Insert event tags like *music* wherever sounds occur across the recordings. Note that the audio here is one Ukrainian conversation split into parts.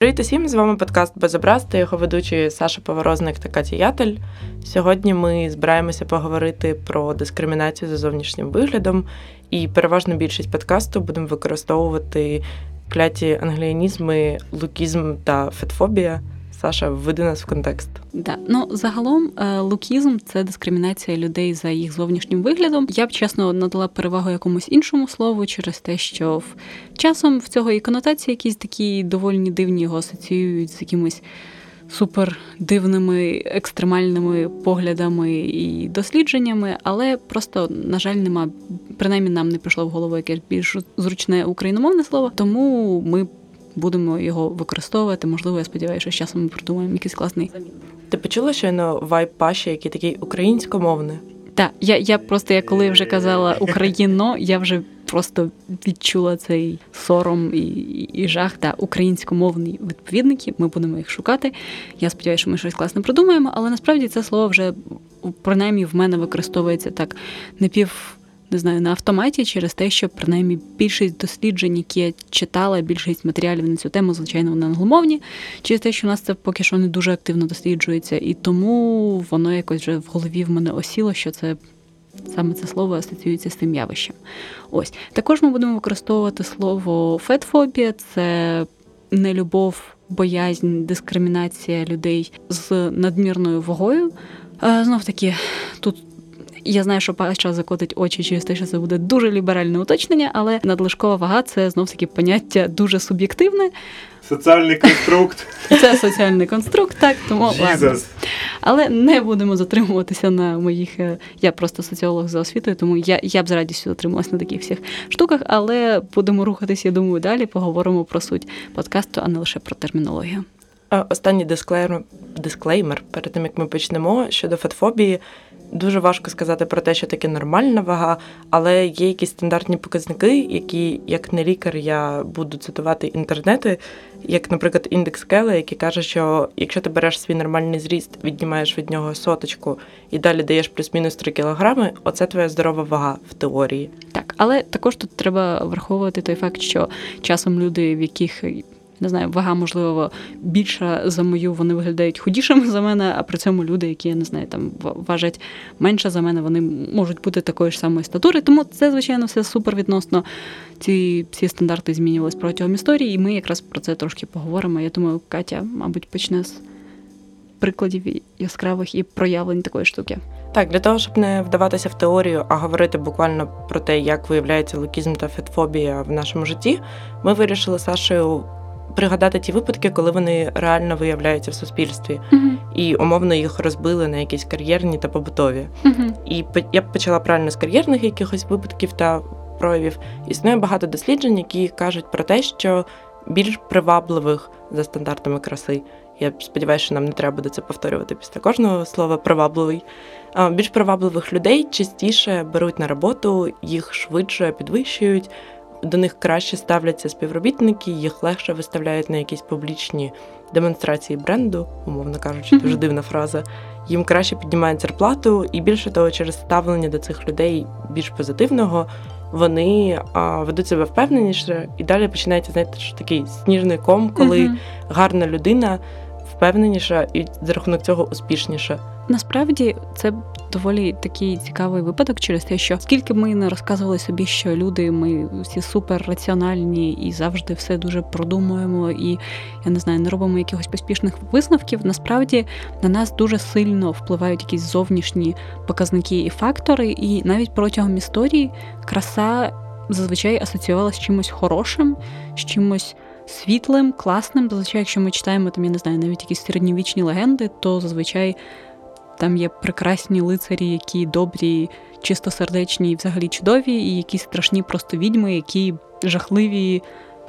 Привіт усім! З вами подкаст Безобраз та його ведучі Саша Поворозник та Катя Ятель. Сьогодні ми збираємося поговорити про дискримінацію за зовнішнім виглядом, і переважно більшість подкасту будемо використовувати кляті англіанізми, лукізм та фетфобія. Саша, введи нас в контекст. Да. Ну загалом е, лукізм це дискримінація людей за їх зовнішнім виглядом. Я б чесно надала перевагу якомусь іншому слову через те, що в часом в цього і конотації якісь такі доволі дивні його асоціюють з якимось. Супер дивними екстремальними поглядами і дослідженнями, але просто, на жаль, нема принаймні нам не прийшло в голову якесь більш зручне україномовне слово, тому ми будемо його використовувати. Можливо, я сподіваюся, що з часом ми придумаємо якийсь класний. Ти почула щойно вайб Паші, який такий українськомовний? Так, я я просто я коли вже казала Україно, я вже просто відчула цей сором і і, і жах та українськомовні відповідники. Ми будемо їх шукати. Я сподіваюся, що ми щось класне придумаємо, але насправді це слово вже принаймні в мене використовується так напів не знаю, на автоматі через те, що принаймні більшість досліджень, які я читала, більшість матеріалів на цю тему, звичайно, вони англомовні, через те, що у нас це поки що не дуже активно досліджується, і тому воно якось вже в голові в мене осіло, що це. Саме це слово асоціюється з тим явищем. Ось також ми будемо використовувати слово фетфобія, це нелюбов, боязнь, дискримінація людей з надмірною вагою. Знов таки, тут я знаю, що Паша закотить очі через те, що це буде дуже ліберальне уточнення, але надлишкова вага це знов таки поняття дуже суб'єктивне. Соціальний конструкт. *laughs* Це соціальний конструкт, так тому ладно. Але не будемо затримуватися на моїх. Е, я просто соціолог за освітою, тому я я б з радістю затрималась на таких всіх штуках, але будемо рухатися, я думаю, далі поговоримо про суть подкасту, а не лише про термінологію. Останній дисклеймер, дисклеймер перед тим як ми почнемо щодо фетфобії. Дуже важко сказати про те, що таке нормальна вага, але є якісь стандартні показники, які, як не лікар, я буду цитувати інтернети, як, наприклад, індекс Келла, який каже, що якщо ти береш свій нормальний зріст, віднімаєш від нього соточку і далі даєш плюс-мінус 3 кілограми, оце твоя здорова вага в теорії. Так, але також тут треба враховувати той факт, що часом люди, в яких не знаю, вага, можливо, більша за мою, вони виглядають худішими за мене, а при цьому люди, які я не знаю, там важать менше за мене, вони можуть бути такої ж самої статури. Тому це, звичайно, все супер відносно. Ці всі стандарти змінювалися протягом історії, і ми якраз про це трошки поговоримо. Я думаю, Катя, мабуть, почне з прикладів яскравих і проявлень такої штуки. Так, для того, щоб не вдаватися в теорію, а говорити буквально про те, як виявляється лукізм та фетфобія в нашому житті, ми вирішили Сашою пригадати ті випадки, коли вони реально виявляються в суспільстві, uh-huh. і умовно їх розбили на якісь кар'єрні та побутові. Uh-huh. І я почала правильно з кар'єрних якихось випадків та проявів. Існує багато досліджень, які кажуть про те, що більш привабливих за стандартами краси. Я сподіваюся, що нам не треба буде це повторювати після кожного слова привабливий. Більш привабливих людей частіше беруть на роботу, їх швидше підвищують до них краще ставляться співробітники, їх легше виставляють на якісь публічні демонстрації бренду, умовно кажучи, дуже дивна фраза. Їм краще піднімають зарплату, і більше того, через ставлення до цих людей більш позитивного. Вони а, ведуть себе впевненіше, і далі починається знаєте, що такий сніжний ком, коли uh-huh. гарна людина впевненіша і за рахунок цього успішніша. Насправді це доволі такий цікавий випадок через те, що скільки ми не розказували собі, що люди, ми всі супер раціональні і завжди все дуже продумуємо, і я не знаю, не робимо якихось поспішних висновків. Насправді на нас дуже сильно впливають якісь зовнішні показники і фактори, і навіть протягом історії краса зазвичай асоціювалася з чимось хорошим, з чимось. Світлим, класним, зазвичай, якщо ми читаємо там, я не знаю, навіть якісь середньовічні легенди, то зазвичай там є прекрасні лицарі, які добрі, чистосердечні і взагалі чудові, і якісь страшні просто відьми, які жахливі,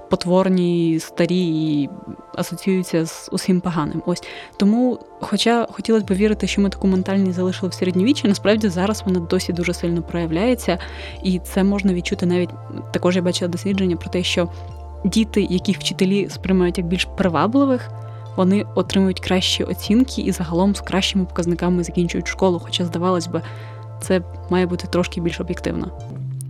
потворні, старі і асоціюються з усім поганим. Ось тому, хоча хотілося б вірити, що ми таку ментальність залишили в середньовіччі, насправді зараз вона досі дуже сильно проявляється, і це можна відчути навіть також. Я бачила дослідження про те, що діти, яких вчителі сприймають як більш привабливих вони отримують кращі оцінки і загалом з кращими показниками закінчують школу. Хоча, здавалось би, це має бути трошки більш об'єктивно.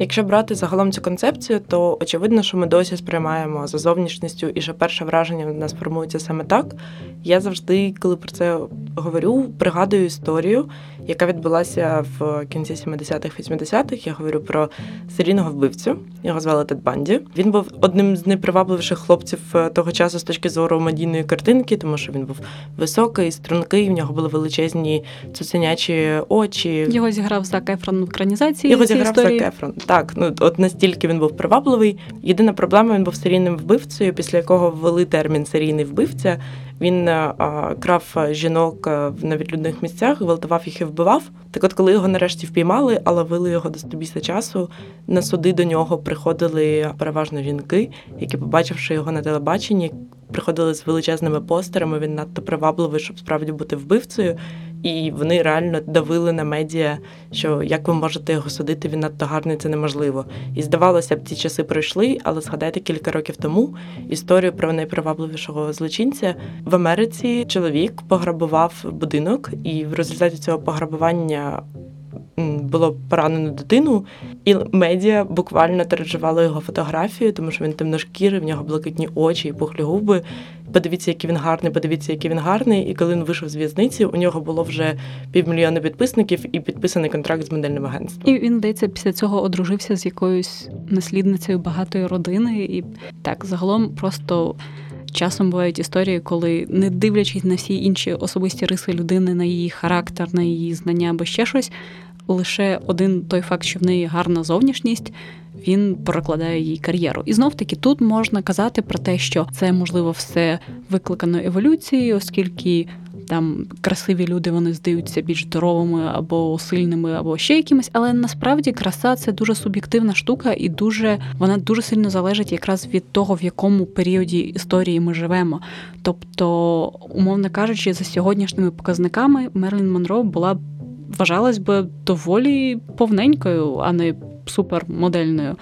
Якщо брати загалом цю концепцію, то очевидно, що ми досі сприймаємо за зовнішністю, і що перше враження в нас формується саме так. Я завжди, коли про це говорю, пригадую історію, яка відбулася в кінці 70-х, 80-х. Я говорю про серійного вбивцю. Його звали Тед Банді. Він був одним з найпривабливіших хлопців е, того часу з точки зору медійної картинки, тому що він був високий, стрункий, в нього були величезні цуценячі очі. Його зіграв Зак Ефрон в екранізації. Його зіграв історії. Зак Ефрон. Так, ну от настільки він був привабливий. Єдина проблема він був серійним вбивцею, після якого ввели термін серійний вбивця. Він а, крав жінок в навідлюдних місцях, гвалтував їх і вбивав. Так от, коли його нарешті впіймали, а ловили його до стобіса часу, на суди до нього приходили переважно жінки, які, побачивши його на телебаченні, приходили з величезними постерами. Він надто привабливий, щоб справді бути вбивцею. І вони реально давили на медіа, що як ви можете його судити, він надто гарний, це неможливо. І здавалося б, ці часи пройшли, але згадайте кілька років тому історію про найпривабливішого злочинця в Америці. Чоловік пограбував будинок, і в результаті цього пограбування було поранено дитину, і медіа буквально тиражували його фотографію, тому що він темношкірий, в нього блакитні очі і пухлі губи. Подивіться, який він гарний, подивіться, який він гарний. І коли він вийшов з в'язниці, у нього було вже півмільйона підписників і підписаний контракт з модельним агентством. І він, здається, після цього одружився з якоюсь наслідницею багатої родини. І так, загалом просто. Часом бувають історії, коли, не дивлячись на всі інші особисті риси людини, на її характер, на її знання або ще щось, лише один той факт, що в неї гарна зовнішність, він перекладає її кар'єру. І знов таки тут можна казати про те, що це можливо все викликано еволюцією, оскільки там красиві люди вони здаються більш здоровими або сильними, або ще якимись. Але насправді краса це дуже суб'єктивна штука, і дуже вона дуже сильно залежить якраз від того, в якому періоді історії ми живемо. Тобто, умовно кажучи, за сьогоднішніми показниками Мерлін Монро була вважалась би доволі повненькою, а не супермодельною.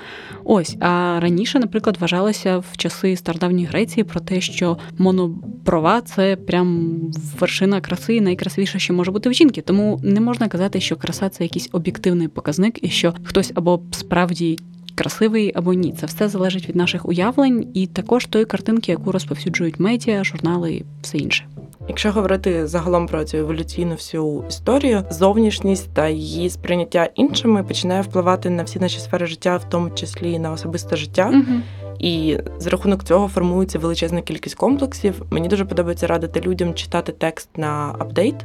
Ось, а раніше, наприклад, вважалося в часи стародавньої Греції про те, що моноброва це прям вершина краси, і найкрасивіше, що може бути в жінки. Тому не можна казати, що краса це якийсь об'єктивний показник, і що хтось або справді. Красивий або ні, це все залежить від наших уявлень і також тої картинки, яку розповсюджують медіа, журнали і все інше. Якщо говорити загалом про цю еволюційну всю історію, зовнішність та її сприйняття іншими починає впливати на всі наші сфери життя, в тому числі і на особисте життя. Угу. І за рахунок цього формується величезна кількість комплексів. Мені дуже подобається радити людям читати текст на апдейт,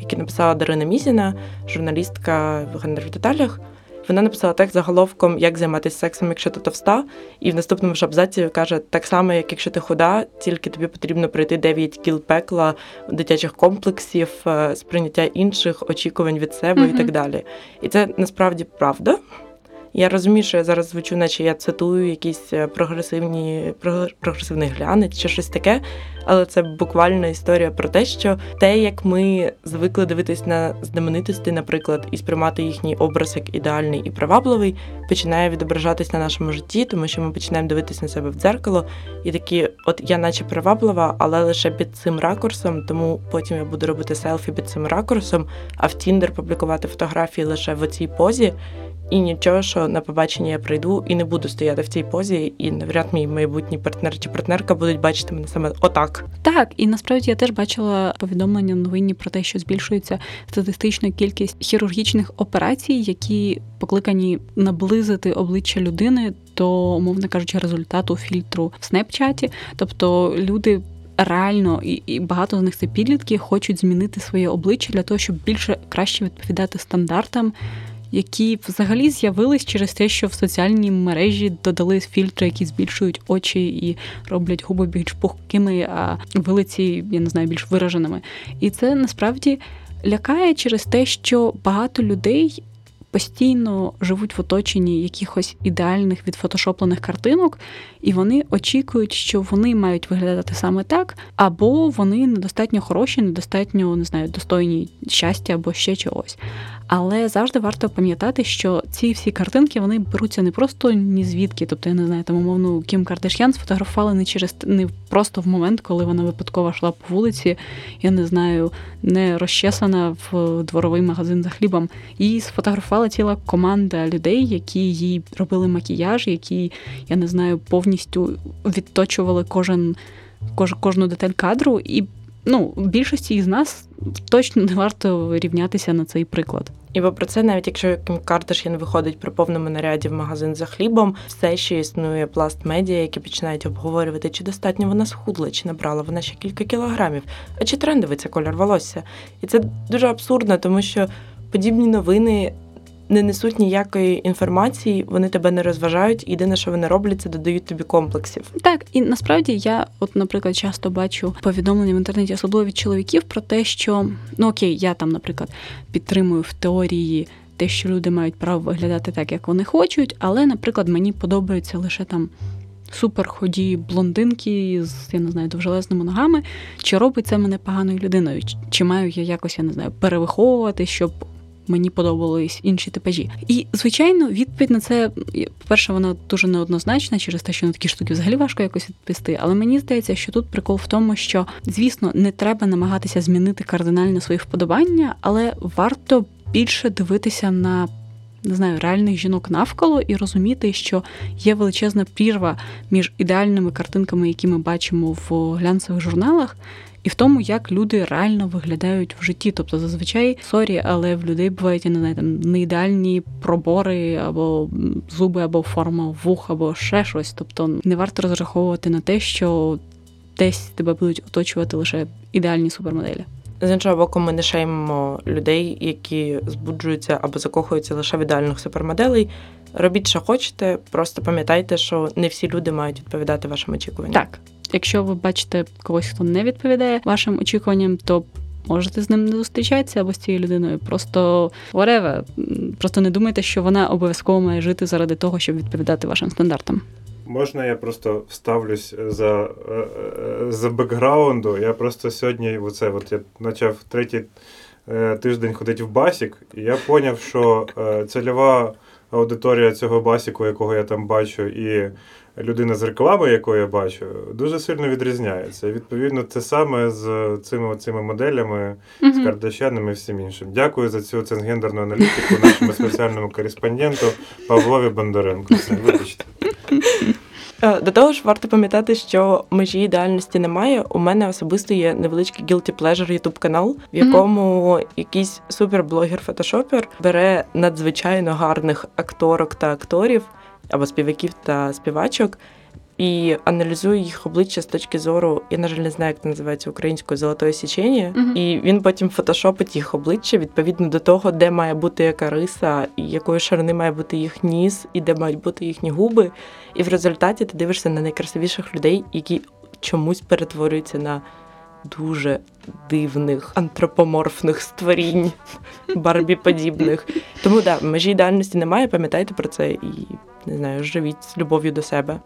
який написала Дарина Мізіна, журналістка в гендер в деталях. Вона написала текст заголовком Як займатися сексом, якщо ти товста, і в наступному ж абзаці каже так само, як якщо ти худа, тільки тобі потрібно пройти 9 кіл пекла, дитячих комплексів, е, сприйняття інших, очікувань від себе Мгм. і так далі. І це насправді правда. Я розумію, що я зараз звучу, наче я цитую якісь е, прогресивні прогр- прогресивний глянець чи щось таке, але це буквально історія про те, що те, як ми звикли дивитись на знаменитості, наприклад, і сприймати їхній образ як ідеальний і привабливий, починає відображатись на нашому житті, тому що ми починаємо дивитись на себе в дзеркало, і такі, от я наче приваблива, але лише під цим ракурсом, тому потім я буду робити селфі під цим ракурсом, а в Тіндер публікувати фотографії лише в оцій позі. І нічого, що на побачення я прийду і не буду стояти в цій позі, і навряд мій майбутній партнер чи партнерка будуть бачити мене саме отак. Так, і насправді я теж бачила повідомлення новинні про те, що збільшується статистична кількість хірургічних операцій, які покликані наблизити обличчя людини до, умовно кажучи, результату фільтру в снепчаті. Тобто люди. Реально, і, і багато з них це підлітки хочуть змінити своє обличчя для того, щоб більше краще відповідати стандартам, які взагалі з'явились через те, що в соціальній мережі додали фільтри, які збільшують очі і роблять губи більш пухкими, а вилиці, я не знаю, більш вираженими. І це насправді лякає через те, що багато людей. Постійно живуть в оточенні якихось ідеальних відфотошоплених картинок, і вони очікують, що вони мають виглядати саме так, або вони недостатньо хороші, недостатньо не знаю, достойні щастя або ще чогось. Але завжди варто пам'ятати, що ці всі картинки вони беруться не просто ні звідки. Тобто, я не знаю, там умовно Кім Кардаш'ян сфотографували не через не просто в момент, коли вона випадково йшла по вулиці, я не знаю, не розчесана в дворовий магазин за хлібом. Її сфотографувала ціла команда людей, які їй робили макіяж, які, я не знаю, повністю відточували кожен, кож, кожну деталь кадру. І ну, більшості із нас точно не варто рівнятися на цей приклад. І попри це, навіть якщо Кім Кардаш'ян виходить при повному наряді в магазин за хлібом, все ще існує пласт медіа, які починають обговорювати, чи достатньо вона схудла, чи набрала вона ще кілька кілограмів, а чи трендовий це колір волосся. І це дуже абсурдно, тому що подібні новини не несуть ніякої інформації, вони тебе не розважають. Єдине, що вони роблять, це додають тобі комплексів. Так, і насправді я, от, наприклад, часто бачу повідомлення в інтернеті, особливо від чоловіків, про те, що ну окей, я там, наприклад, підтримую в теорії. Те, що люди мають право виглядати так, як вони хочуть, але, наприклад, мені подобаються лише там суперході блондинки з я не знаю довжелезними ногами. Чи робить це мене поганою людиною? Чи маю я якось я не знаю перевиховувати, щоб мені подобались інші типажі. І, звичайно, відповідь на це, по-перше, вона дуже неоднозначна через те, що на такі штуки взагалі важко якось відповісти. Але мені здається, що тут прикол в тому, що, звісно, не треба намагатися змінити кардинально свої вподобання, але варто більше дивитися на. Не знаю, реальних жінок навколо і розуміти, що є величезна прірва між ідеальними картинками, які ми бачимо в глянцевих журналах, і в тому, як люди реально виглядають в житті. Тобто, зазвичай sorry, але в людей бувають я не знаю, там не ідеальні пробори або зуби, або форма вух, або ще щось. Тобто не варто розраховувати на те, що десь тебе будуть оточувати лише ідеальні супермоделі. З іншого боку, ми не шеймимо людей, які збуджуються або закохуються лише в ідеальних супермоделей. Робіть, що хочете, просто пам'ятайте, що не всі люди мають відповідати вашим очікуванням. Так, Якщо ви бачите когось, хто не відповідає вашим очікуванням, то можете з ним не зустрічатися або з цією людиною. Просто whatever. Просто не думайте, що вона обов'язково має жити заради того, щоб відповідати вашим стандартам. Можна я просто вставлюсь за е, е, за бекграунду. Я просто сьогодні, оце, от я почав третій е, тиждень ходити в басік, і я зрозумів, що цільова аудиторія цього басіку, якого я там бачу, і людина з реклами, яку я бачу, дуже сильно відрізняється. І відповідно те саме з цими цими моделями, mm-hmm. з кардашянами і всім іншим. Дякую за цю ценгендерну аналітику нашому спеціальному кореспонденту Павлові Бондаренко. Вибачте. Е, до того ж, варто пам'ятати, що межі ідеальності немає. У мене особисто є невеличкий guilty pleasure ютуб канал, в якому mm-hmm. якийсь суперблогер-фотошопер бере надзвичайно гарних акторок та акторів або співаків та співачок. І аналізує їх обличчя з точки зору, я на жаль не знаю, як це називається українською золотої січення, Uh-huh. І він потім фотошопить їх обличчя відповідно до того, де має бути яка риса, і якої ширини має бути їх ніс, і де мають бути їхні губи. І в результаті ти дивишся на найкрасивіших людей, які чомусь перетворюються на дуже дивних антропоморфних створінь, барбі подібних. Тому да, межі ідеальності немає, пам'ятайте про це і не знаю, живіть з любов'ю до себе.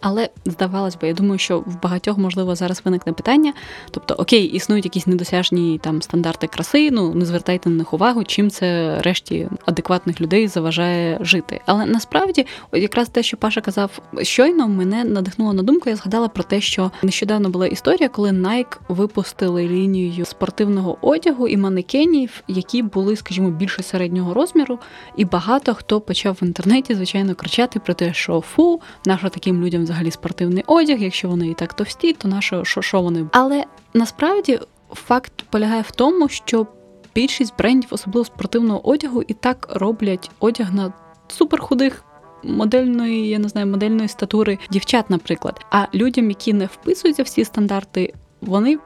Але здавалось би, я думаю, що в багатьох можливо зараз виникне питання. Тобто, окей, існують якісь недосяжні там стандарти краси, ну не звертайте на них увагу, чим це решті адекватних людей заважає жити. Але насправді, якраз те, що Паша казав щойно, мене надихнуло на думку. Я згадала про те, що нещодавно була історія, коли Nike випустили лінію спортивного одягу і манекенів, які були, скажімо, більше середнього розміру, і багато хто почав в інтернеті, звичайно, кричати про те, що фу, наша таким людям взагалі спортивний одяг, якщо вони і так товсті, то наше що, що вони. Але насправді факт полягає в тому, що більшість брендів, особливо спортивного одягу, і так роблять одяг на суперхудих. Модельної, я не знаю, модельної статури дівчат, наприклад. А людям, які не вписуються в ці стандарти, вони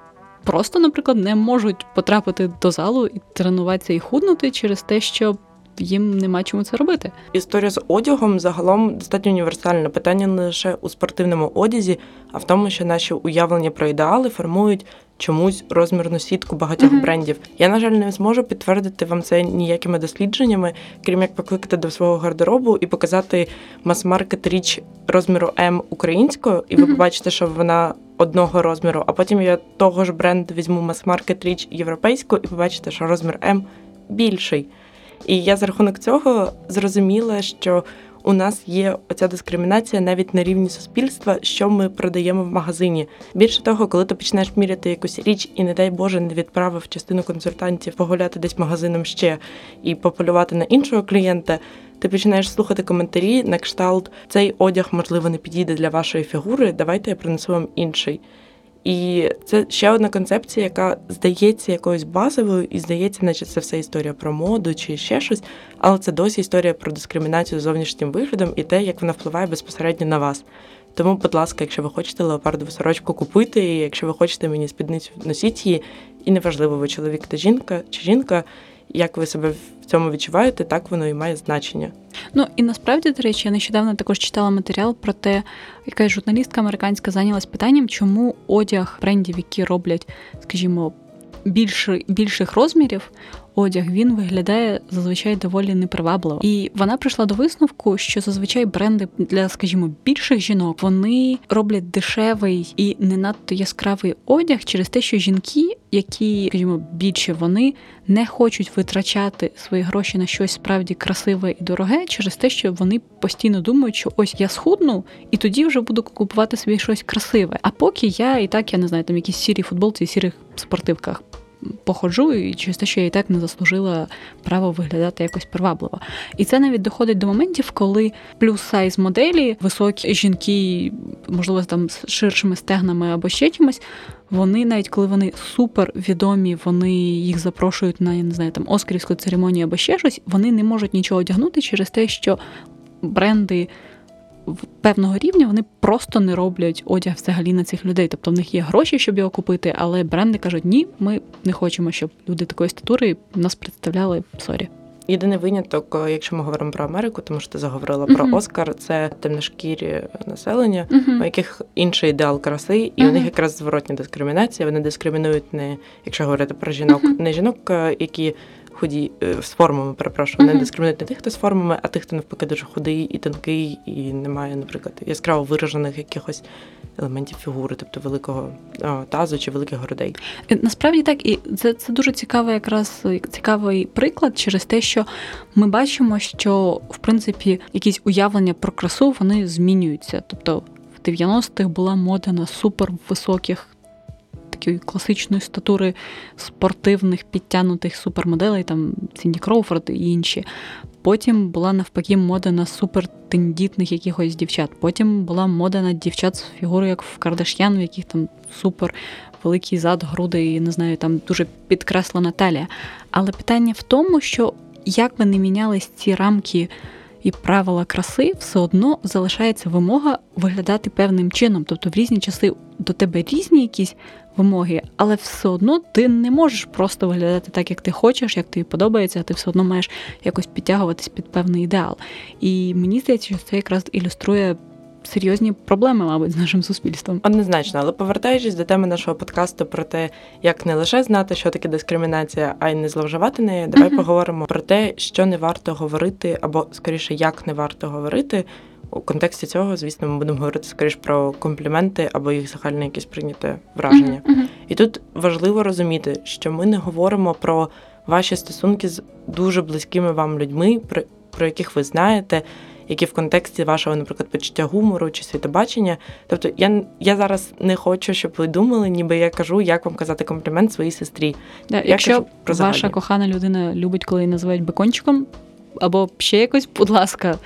просто, наприклад, не можуть потрапити до залу і тренуватися і худнути через те, що їм нема чому це робити. Історія з одягом загалом достатньо універсальна. Питання не лише у спортивному одязі, а в тому, що наші уявлення про ідеали формують чомусь розмірну сітку багатьох Мгм. брендів. Я, на жаль, не зможу підтвердити вам це ніякими дослідженнями, крім як покликати до свого гардеробу і показати мас-маркет річ розміру М українською, і ви Мгм. побачите, що вона одного розміру. А потім я того ж бренду візьму мас-маркет річ європейську і побачите, що розмір М більший. І я за рахунок цього зрозуміла, що у нас є оця дискримінація навіть на рівні суспільства, що ми продаємо в магазині. Більше того, коли ти починаєш міряти якусь річ, і не дай Боже, не відправив частину консультантів погуляти десь магазином ще і пополювати на іншого клієнта. Ти починаєш слухати коментарі на кшталт цей одяг, можливо, не підійде для вашої фігури. Давайте я принесу вам інший. І це ще одна концепція, яка здається якоюсь базовою, і здається, наче це все історія про моду чи ще щось, але це досі історія про дискримінацію зовнішнім виглядом і те, як вона впливає безпосередньо на вас. Тому, будь ласка, якщо ви хочете леопардову сорочку купити, і якщо ви хочете мені спідницю, носіть її, і неважливо, ви чоловік та жінка чи жінка, як ви себе в цьому відчуваєте, так воно і має значення. Ну і насправді, до речі, я нещодавно також читала матеріал про те, яка журналістка американська зайнялась питанням, чому одяг брендів, які роблять, скажімо, більше, більших розмірів, одяг він виглядає зазвичай доволі непривабливо. І вона прийшла до висновку, що зазвичай бренди для, скажімо, більших жінок вони роблять дешевий і не надто яскравий одяг через те, що жінки, які, скажімо, більше вони не хочуть витрачати свої гроші на щось справді красиве і дороге, через те, що вони постійно думають, що ось я схудну, і тоді вже буду купувати собі щось красиве. А поки я і так, я не знаю, там якісь сірі футболці сірих спортивках. Походжу і через те, що я і так не заслужила право виглядати якось привабливо. І це навіть доходить до моментів, коли plus size моделі, високі жінки, можливо, там з ширшими стегнами або ще чимось, вони навіть коли вони супер відомі, вони їх запрошують на я не знаю там оскарівську церемонію або ще щось, вони не можуть нічого одягнути через те, що бренди певного рівня вони просто не роблять одяг взагалі на цих людей. Тобто в них є гроші, щоб його купити, але бренди кажуть, ні, ми не хочемо, щоб люди такої статури нас представляли. Sorry. Єдиний виняток, е, якщо ми говоримо про Америку, тому що ти заговорила про Оскар, це темношкірі населення, Угу. у яких інший ідеал краси, і у них якраз зворотня дискримінація. Вони дискримінують не, якщо говорити про жінок, не жінок, е, які худі е, з формами, перепрошую, Мгм. дискримінують не тих, хто з формами, а тих, хто навпаки дуже худий і тонкий, і не має, наприклад, яскраво виражених якихось елементів фігури, тобто великого о, тазу чи великих грудей. Е, Насправді так, і це, це дуже цікавий якраз е, цікавий приклад через те, що ми бачимо, що в принципі якісь уявлення про красу вони змінюються. Тобто в 90-х була мода на супервисоких такої класичної статури спортивних підтягнутих супермоделей, там Сінді Кроуфорд і інші. Потім була навпаки мода на супертендітних якихось дівчат. Потім була мода на дівчат з фігурою, як в Кардаш'ян, в яких там супер великий зад, груди і не знаю, там дуже підкреслена талія. Але питання в тому, що як би не мінялись ці рамки і правила краси, все одно залишається вимога виглядати певним чином. Тобто в різні часи до тебе різні якісь вимоги, але все одно ти не можеш просто виглядати так, як ти хочеш, як тобі подобається, а ти все одно маєш якось підтягуватись під певний ідеал. І мені здається, що це якраз ілюструє серйозні проблеми, мабуть, з нашим суспільством. Однозначно, але повертаючись до теми нашого подкасту про те, як не лише знати, що таке дискримінація, а й не зловживати нею, давай Мгм. поговоримо про те, що не варто говорити, або скоріше, як не варто говорити. У контексті цього, звісно, ми будемо говорити скоріше про компліменти або їх загальне якесь прийняте враження. Мгм. І тут важливо розуміти, що ми не говоримо про ваші стосунки з дуже близькими вам людьми, про, про яких ви знаєте, які в контексті вашого, наприклад, почуття гумору чи світобачення. Тобто, я, я зараз не хочу, щоб ви думали, ніби я кажу, як вам казати комплімент своїй сестрі. Да, Я якщо про ваша кохана людина любить, коли її називають бекончиком, або ще якось, будь ласка,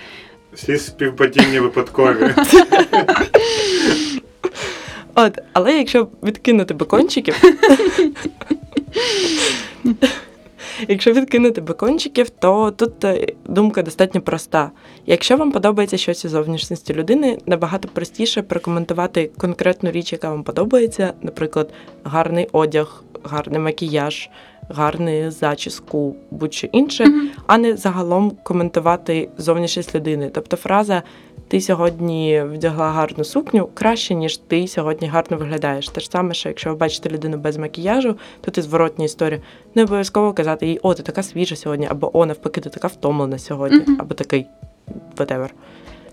Всі співпадіння випадкові. От, але якщо відкинути бекончиків. Якщо відкинути бекончиків, то тут е, думка достатньо проста. Якщо вам подобається щось у зовнішності людини, набагато простіше прокоментувати конкретну річ, яка вам подобається, наприклад, гарний одяг, гарний макіяж, гарний зачіску, будь-що інше, Мгм. а не загалом коментувати зовнішність людини. Тобто фраза ти сьогодні вдягла гарну сукню краще, ніж ти сьогодні гарно виглядаєш. Те ж саме, що якщо ви бачите людину без макіяжу, то ти зворотня історія. Не обов'язково казати їй, о, ти така свіжа сьогодні, або о, навпаки, ти така втомлена сьогодні, Мгм. або такий whatever.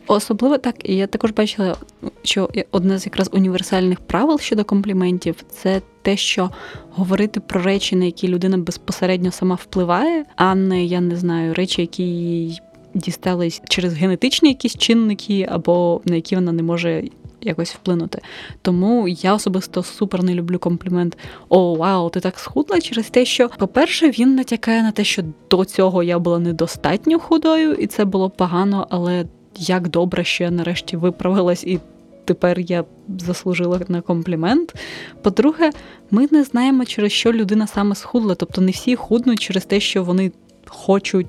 Особливо так, і я також бачила, що одне з якраз універсальних правил щодо компліментів це те, що говорити про речі, на які людина безпосередньо сама впливає, а не я не знаю, речі, які їй дістались через генетичні якісь чинники, або на які вона не може якось вплинути. Тому я особисто супер не люблю комплімент О, вау, ти так схудла через те, що, по-перше, він натякає на те, що до цього я була недостатньо худою, і це було погано, але як добре, що я нарешті виправилась і. Тепер я заслужила на комплімент. По-друге, ми не знаємо, через що людина саме схудла. Тобто не всі худнуть через те, що вони хочуть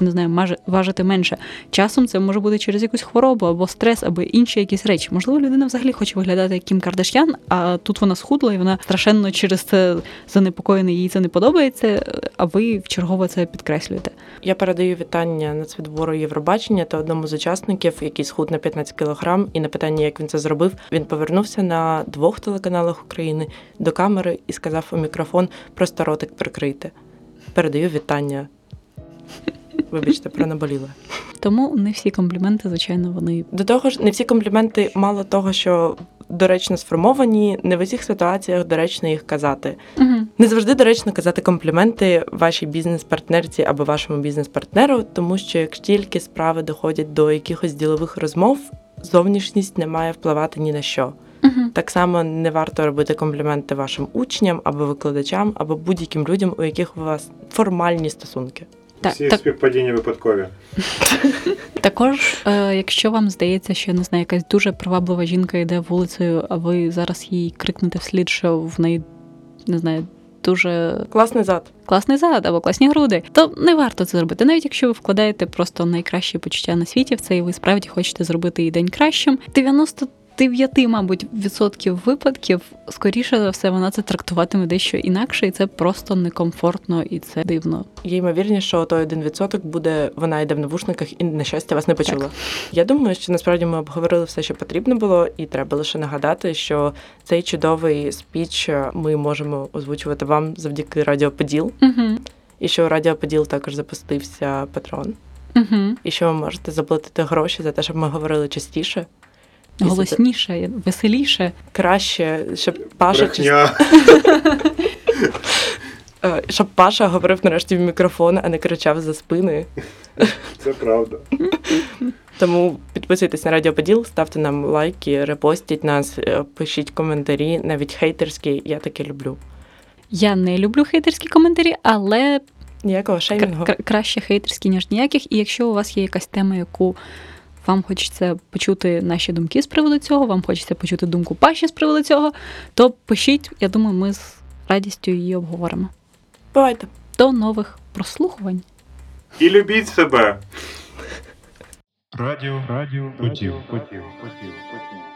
не знаю, важити менше. Часом це може бути через якусь хворобу або стрес, або інші якісь речі. Можливо, людина взагалі хоче виглядати як Кім Кардаш'ян, а тут вона схудла, і вона страшенно через це занепокоєна, їй це не подобається, а ви вчергово це підкреслюєте. Я передаю вітання нацвідбору Євробачення та одному з учасників, який схуд на 15 кілограм, і на питання, як він це зробив, він повернувся на двох телеканалах України до камери і сказав у мікрофон: просто ротик прикрийте. Передаю вітання. Вибачте, про наболіле. Тому не всі компліменти, звичайно, вони До того ж, не всі компліменти, мало того, що доречно сформовані, не в усіх ситуаціях доречно їх казати. угу. Не завжди доречно казати компліменти вашій бізнес-партнерці або вашому бізнес-партнеру, тому що як тільки справи доходять до якихось ділових розмов, зовнішність не має впливати ні на що. Угу. Так само не варто робити компліменти вашим учням або викладачам, або будь-яким людям, у яких у вас формальні стосунки. Так, Всі так, співпадіння випадкові. *laughs* Також, е, якщо вам здається, що не знаю, якась дуже приваблива жінка йде вулицею, а ви зараз їй крикнете вслід, що в неї не знаю, дуже Класний зад. класний зад або класні груди, то не варто це зробити. Навіть якщо ви вкладаєте просто найкращі почуття на світі в це, і ви справді хочете зробити її день кращим. 99, мабуть, відсотків випадків, скоріше за все, вона це трактуватиме дещо інакше, і це просто некомфортно і це дивно. Є ймовірність, що той один відсоток буде, вона йде в навушниках і на щастя вас не почула. Я думаю, що насправді ми обговорили все, що потрібно було, і треба лише нагадати, що цей чудовий спіч е, ми можемо озвучувати вам завдяки Радіо Поділ, Угу. і що у Радіо Поділ також запустився патрон, Угу. і що ви можете заплатити гроші за те, щоб ми говорили частіше. Те- Голосніше, веселіше. краще, щоб Паша Брехня. *laughs* е, щоб Паша говорив нарешті в мікрофон, а не кричав за спини. *laughs* Це правда. Тому підписуйтесь на Радіо Поділ, ставте нам лайки, репостіть нас, е, пишіть коментарі, навіть хейтерські. Я таке люблю. Я не люблю хейтерські коментарі, але Ніякого шеймінгу. кра- краще хейтерські, ніж ніяких. І якщо у вас є якась тема, яку вам хочеться почути наші думки з приводу цього, вам хочеться почути думку Паші з приводу цього, то пишіть. Я думаю, ми з радістю її обговоримо. Бувайте. До нових прослухувань. І любіть себе. Радіо, радіо, поділ, поділ, поділ, поділ.